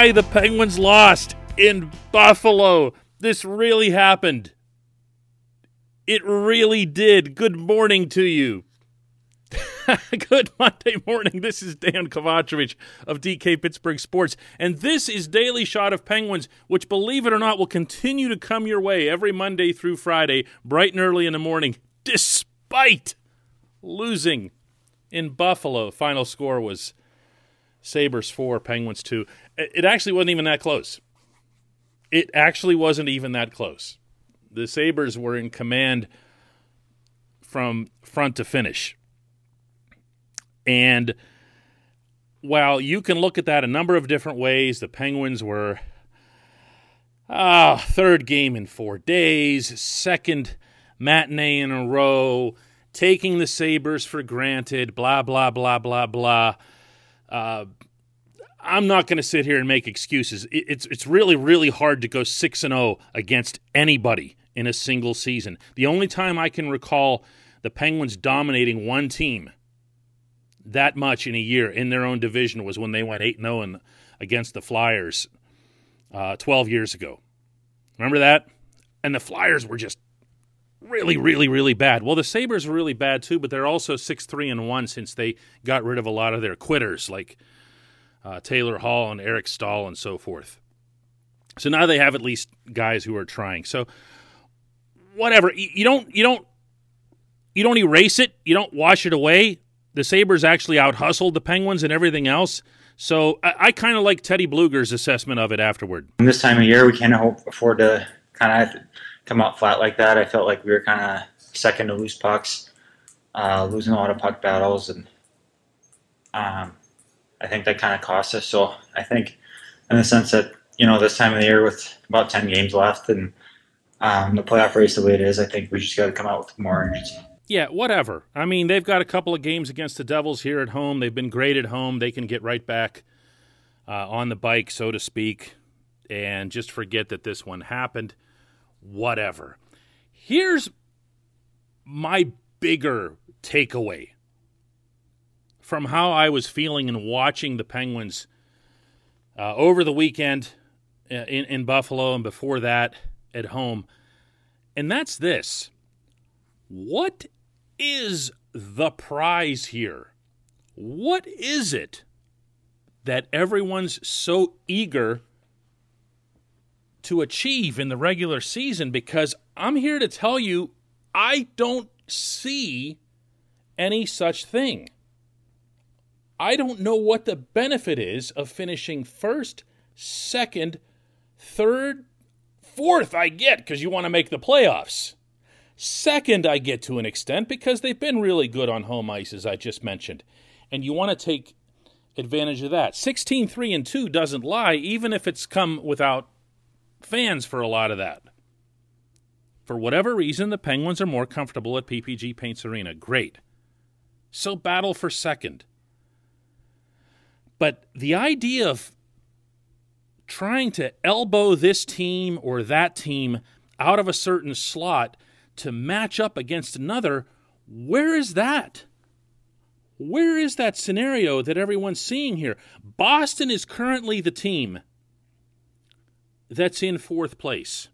My, the Penguins lost in Buffalo. This really happened. It really did. Good morning to you. Good Monday morning. This is Dejan Kovacevic of DK Pittsburgh Sports, and this is Daily Shot of Penguins, which, believe it or not, will continue to come your way every Monday through Friday, bright and early in the morning, despite losing in Buffalo. Final score was Sabres 4, Penguins 2. It actually wasn't even that close. It actually wasn't even that close. The Sabres were in command from front to finish. And while you can look at that a number of different ways, the Penguins were ah, third game in four days, second matinee in a row, taking the Sabres for granted, blah, blah, blah, blah, blah. Uh, I'm not going to sit here and make excuses. It's it's really really hard to go six and zero oh against anybody in a single season. The only time I can recall the Penguins dominating one team that much in a year in their own division was when they went 8 0 against the Flyers uh, 12 years ago. Remember that? And the Flyers were just really, really, really bad. Well, the Sabres were really bad too, but they're also 6 3 and 1 since they got rid of a lot of their quitters like uh, Taylor Hall and Eric Staal and so forth. So now they have at least guys who are trying. So whatever you don't you don't you don't erase it, you don't wash it away the Sabres actually out hustled the Penguins and everything else. So I, I kind of like Teddy Blueger's assessment of it afterward. This time of year, we can't afford to kind of come out flat like that. I felt like we were kind of second to loose pucks, uh, losing a lot of puck battles, and um, I think that kind of cost us. So I think, in the sense that you know, this time of the year with about ten games left and um, the playoff race the way it is, I think we just got to come out with more urgency. Yeah, whatever. I mean, they've got a couple of games against the Devils here at home. They've been great at home. They can get right back uh, on the bike, so to speak, and just forget that this one happened. Whatever. Here's my bigger takeaway from how I was feeling and watching the Penguins uh, over the weekend uh, in, in Buffalo and before that at home. And that's this. What is the prize here? What is it that everyone's so eager to achieve in the regular season? Because I'm here to tell you, I don't see any such thing. I don't know what the benefit is of finishing first, second, third, fourth, I get, because you want to make the playoffs. Second, I get to an extent because they've been really good on home ice, as I just mentioned. And you want to take advantage of that. 16 3 and 2 doesn't lie, even if it's come without fans for a lot of that. For whatever reason, the Penguins are more comfortable at PPG Paints Arena. Great. So battle for second. But the idea of trying to elbow this team or that team out of a certain slot to match up against another, where is that? Where is that scenario that everyone's seeing here? Boston is currently the team that's in fourth place.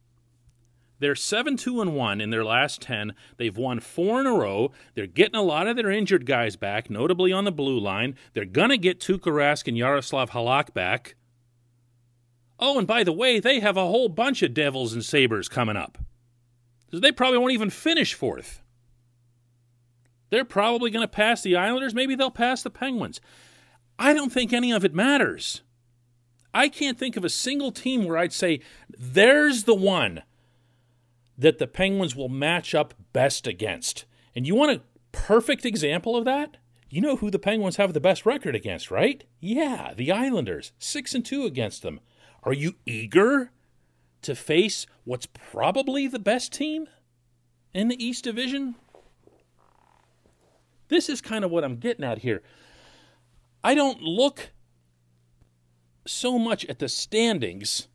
They're 7 2 and 1 in their last 10. They've won four in a row. They're getting a lot of their injured guys back, notably on the blue line. They're going to get Tuukka Rask and Jaroslav Halak back. Oh, and by the way, they have a whole bunch of Devils and Sabres coming up they probably won't even finish fourth. They're probably going to pass the Islanders. Maybe they'll pass the Penguins. I don't think any of it matters. I can't think of a single team where I'd say there's the one that the Penguins will match up best against. And you want a perfect example of that? You know who the Penguins have the best record against, right? Yeah, the Islanders. 6 and 2 against them. Are you eager to face what's probably the best team in the East Division? This is kind of what I'm getting at here. I don't look so much at the standings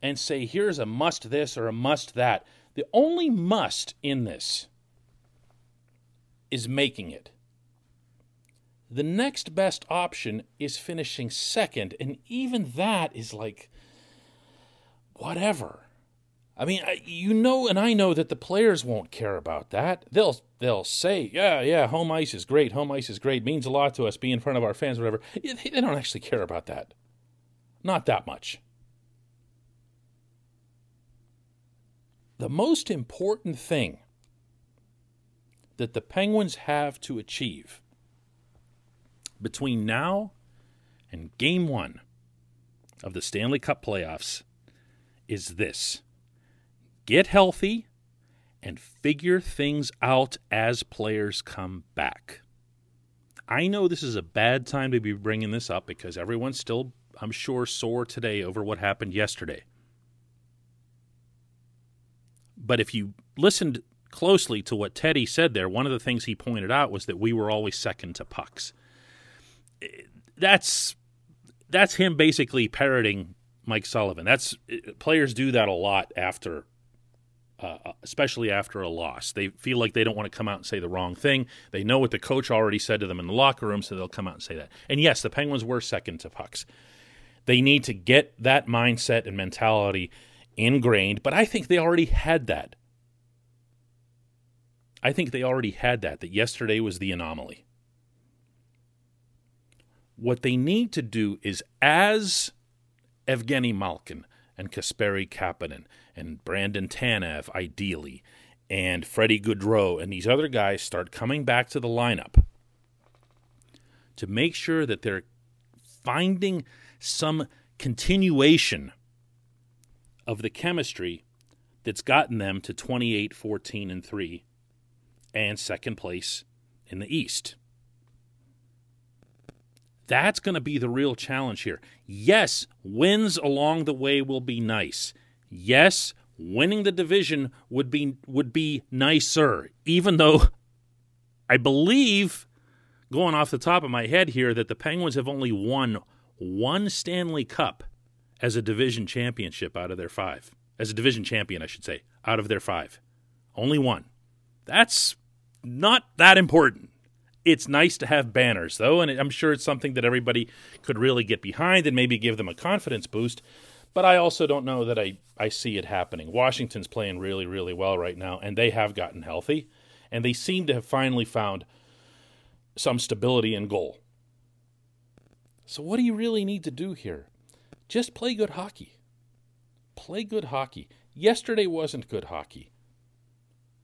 and say, here's a must this or a must that. The only must in this is making it. The next best option is finishing second, and even that is like whatever. I mean, you know, and I know that the players won't care about that. They'll they'll say, "Yeah, yeah, home ice is great. Home ice is great. Means a lot to us. Be in front of our fans, whatever." They don't actually care about that. Not that much. The most important thing that the Penguins have to achieve between now and game one of the Stanley Cup playoffs is this get healthy and figure things out as players come back. I know this is a bad time to be bringing this up because everyone's still, I'm sure, sore today over what happened yesterday. But if you listened closely to what Teddy said there, one of the things he pointed out was that we were always second to pucks. That's that's him basically parroting Mike Sullivan. That's players do that a lot after uh, uh, especially after a loss. They feel like they don't want to come out and say the wrong thing. They know what the coach already said to them in the locker room, so they'll come out and say that. And yes, the Penguins were second to pucks. They need to get that mindset and mentality ingrained, but I think they already had that. I think they already had that, that yesterday was the anomaly. What they need to do is, as Evgeny Malkin and Kasperi Kapanen and Brandon Tanev, ideally, and Freddie Gaudreau and these other guys start coming back to the lineup to make sure that they're finding some continuation of the chemistry that's gotten them to 28 14 and 3 and second place in the East. That's going to be the real challenge here. Yes, wins along the way will be nice. Yes, winning the division would be would be nicer, even though I believe going off the top of my head here that the Penguins have only won one Stanley Cup as a division championship out of their 5. As a division champion, I should say, out of their 5. Only one. That's not that important. It's nice to have banners, though, and I'm sure it's something that everybody could really get behind and maybe give them a confidence boost. But I also don't know that I, I see it happening. Washington's playing really, really well right now, and they have gotten healthy, and they seem to have finally found some stability in goal. So, what do you really need to do here? Just play good hockey. Play good hockey. Yesterday wasn't good hockey.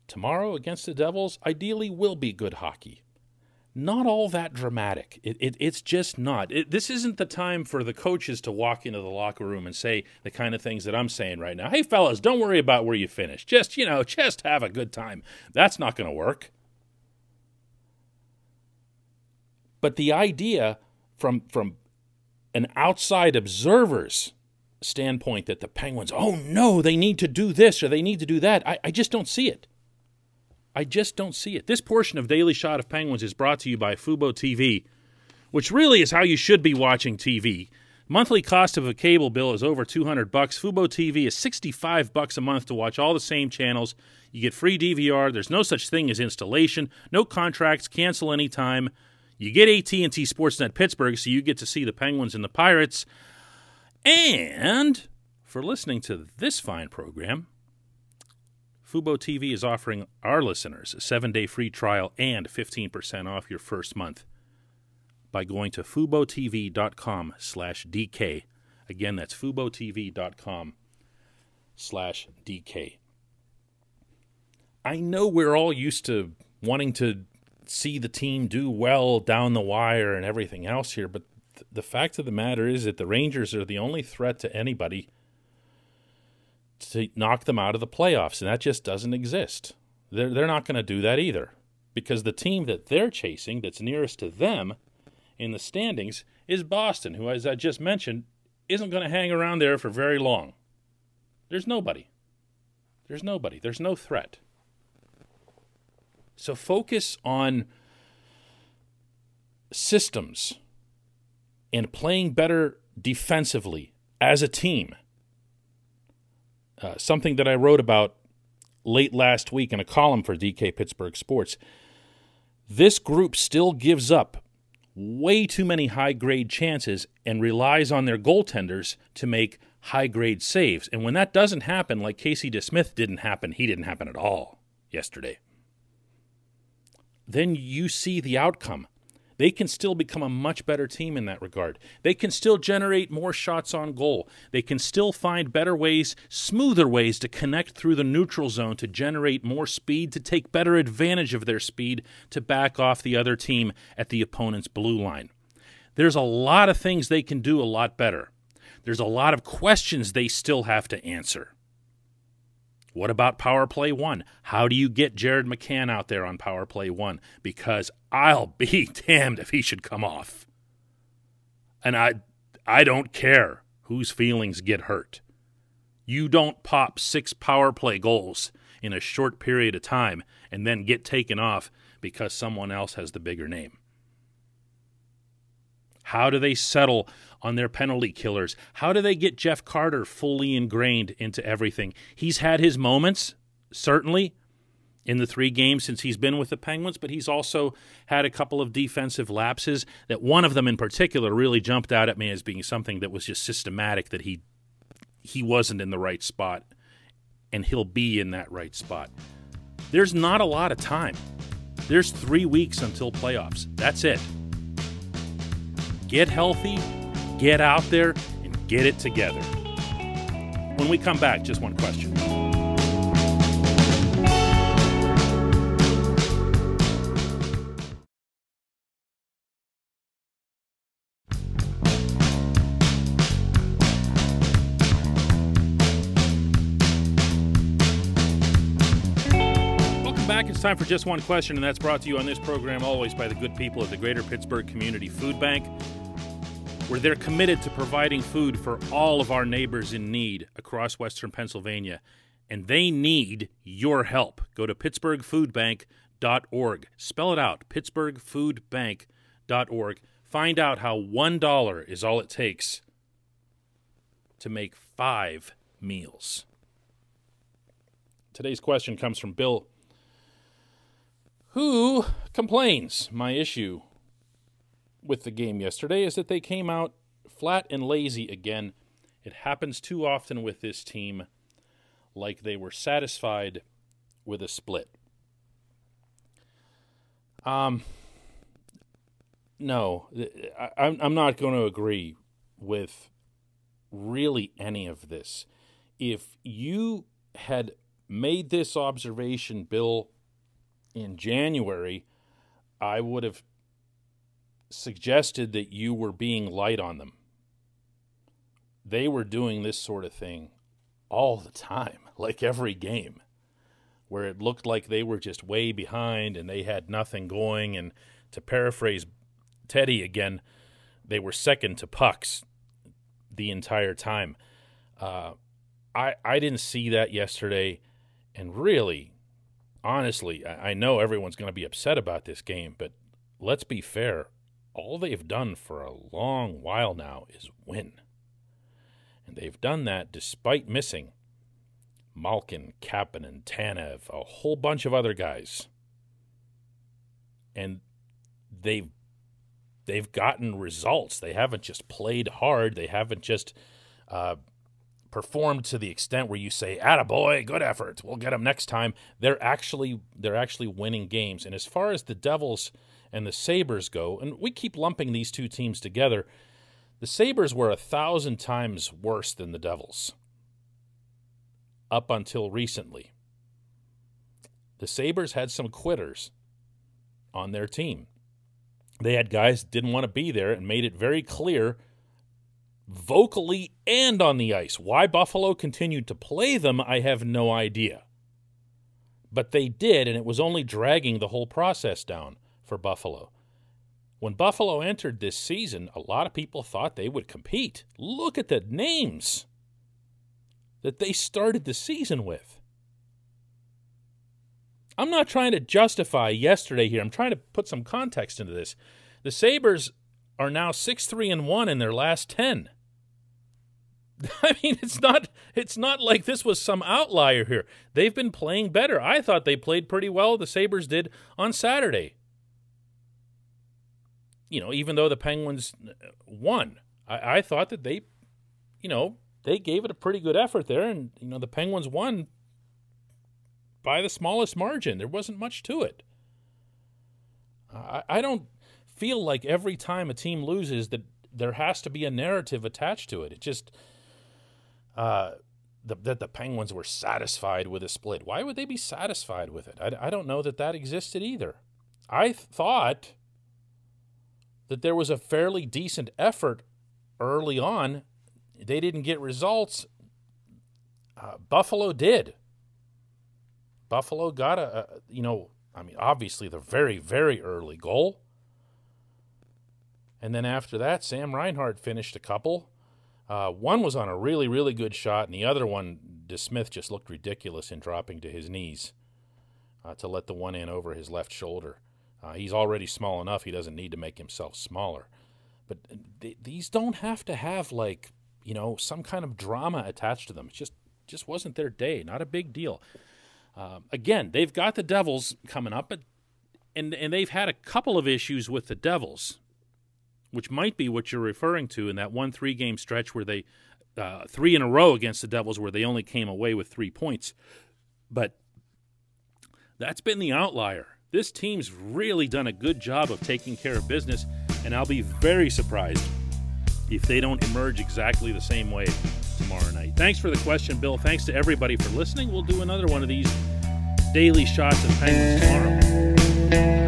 Tomorrow against the Devils, ideally, will be good hockey not all that dramatic. It, it, it's just not. It, this isn't the time for the coaches to walk into the locker room and say the kind of things that I'm saying right now. Hey, fellas, don't worry about where you finish. Just, you know, just have a good time. That's not going to work. But the idea from, from an outside observer's standpoint that the Penguins, oh no, they need to do this or they need to do that, I, I just don't see it. I just don't see it. This portion of Daily Shot of Penguins is brought to you by Fubo TV, which really is how you should be watching TV. Monthly cost of a cable bill is over 200 bucks. Fubo TV is 65 bucks a month to watch all the same channels. You get free DVR. There's no such thing as installation. No contracts. Cancel anytime. You get AT&T Sportsnet Pittsburgh, so you get to see the Penguins and the Pirates. And for listening to this fine program, Fubo TV is offering our listeners a seven day free trial and 15% off your first month by going to FuboTV.com slash DK. Again, that's FuboTV.com slash DK. I know we're all used to wanting to see the team do well down the wire and everything else here, but th- the fact of the matter is that the Rangers are the only threat to anybody to knock them out of the playoffs, and that just doesn't exist. They're, they're not going to do that either because the team that they're chasing, that's nearest to them in the standings, is Boston, who, as I just mentioned, isn't going to hang around there for very long. There's nobody. There's nobody. There's no threat. So focus on systems and playing better defensively as a team uh, something that I wrote about late last week in a column for DK Pittsburgh Sports. This group still gives up way too many high grade chances and relies on their goaltenders to make high grade saves. And when that doesn't happen, like Casey DeSmith didn't happen, he didn't happen at all yesterday, then you see the outcome. They can still become a much better team in that regard. They can still generate more shots on goal. They can still find better ways, smoother ways to connect through the neutral zone to generate more speed, to take better advantage of their speed, to back off the other team at the opponent's blue line. There's a lot of things they can do a lot better. There's a lot of questions they still have to answer. What about Power Play 1? How do you get Jared McCann out there on Power Play 1? Because I'll be damned if he should come off. And I I don't care whose feelings get hurt. You don't pop six power play goals in a short period of time and then get taken off because someone else has the bigger name. How do they settle on their penalty killers? How do they get Jeff Carter fully ingrained into everything? He's had his moments, certainly, in the three games since he's been with the Penguins, but he's also had a couple of defensive lapses that one of them in particular really jumped out at me as being something that was just systematic that he he wasn't in the right spot and he'll be in that right spot. There's not a lot of time. There's 3 weeks until playoffs. That's it. Get healthy, get out there, and get it together. When we come back, just one question. Time for just one question, and that's brought to you on this program always by the good people of the Greater Pittsburgh Community Food Bank where they're committed to providing food for all of our neighbors in need across Western Pennsylvania. And they need your help. Go to pittsburghfoodbank.org. Spell it out pittsburghfoodbank.org. Find out how $1 is all it takes to make five meals. Today's question comes from Bill, who complains. My issue with the game yesterday is that they came out flat and lazy again. It happens too often with this team, like they were satisfied with a split. Um, no, I, I'm not going to agree with really any of this. If you had made this observation, Bill, in January, I would have suggested that you were being light on them. They were doing this sort of thing all the time, like every game, where it looked like they were just way behind and they had nothing going. And to paraphrase Teddy again, they were second to pucks the entire time. Uh, I I didn't see that yesterday, and really, honestly, I, I know everyone's going to be upset about this game, but let's be fair all they've done for a long while now is win. And they've done that despite missing Malkin, Kapanen, Tanev, a whole bunch of other guys. And they've they've gotten results. They haven't just played hard. They haven't just uh, performed to the extent where you say, "Attaboy, good effort. We'll get them next time." They're actually they're actually winning games. And as far as the Devils and the Sabres go, and we keep lumping these two teams together, the Sabres were a thousand times worse than the Devils up until recently. The Sabres had some quitters on their team. They had guys didn't want to be there and made it very clear vocally and on the ice. Why Buffalo continued to play them, I have no idea. But they did, and it was only dragging the whole process down for Buffalo. When Buffalo entered this season, a lot of people thought they would compete. Look at the names that they started the season with. I'm not trying to justify yesterday here. I'm trying to put some context into this. The Sabres are now 6-3 and 1 in their last 10. I mean, it's not it's not like this was some outlier here. They've been playing better. I thought they played pretty well. The Sabres did on Saturday. you know, even though the Penguins uh, won, I, I thought that they, you know, they gave it a pretty good effort there, and you know, the Penguins won by the smallest margin. There wasn't much to it. I, I don't feel like every time a team loses that there has to be a narrative attached to it. It just uh, the, that the Penguins were satisfied with a split. Why would they be satisfied with it? I, I don't know that that existed either. I thought that there was a fairly decent effort early on. They didn't get results. Uh, Buffalo did. Buffalo got a, a, you know, I mean, obviously the very, very early goal. And then after that, Sam Reinhart finished a couple. Uh, one was on a really, really good shot, and the other one, DeSmith just looked ridiculous in dropping to his knees uh, to let the one in over his left shoulder. Uh, he's already small enough; he doesn't need to make himself smaller. But th- these don't have to have like you know some kind of drama attached to them. It just just wasn't their day. Not a big deal. Um, again, they've got the Devils coming up, but and and they've had a couple of issues with the Devils, which might be what you're referring to in that one three game stretch where they uh, three in a row against the Devils where they only came away with three points, but that's been the outlier. This team's really done a good job of taking care of business, and I'll be very surprised if they don't emerge exactly the same way tomorrow night. Thanks for the question, Bill. Thanks to everybody for listening. We'll do another one of these daily shots of Penguins tomorrow.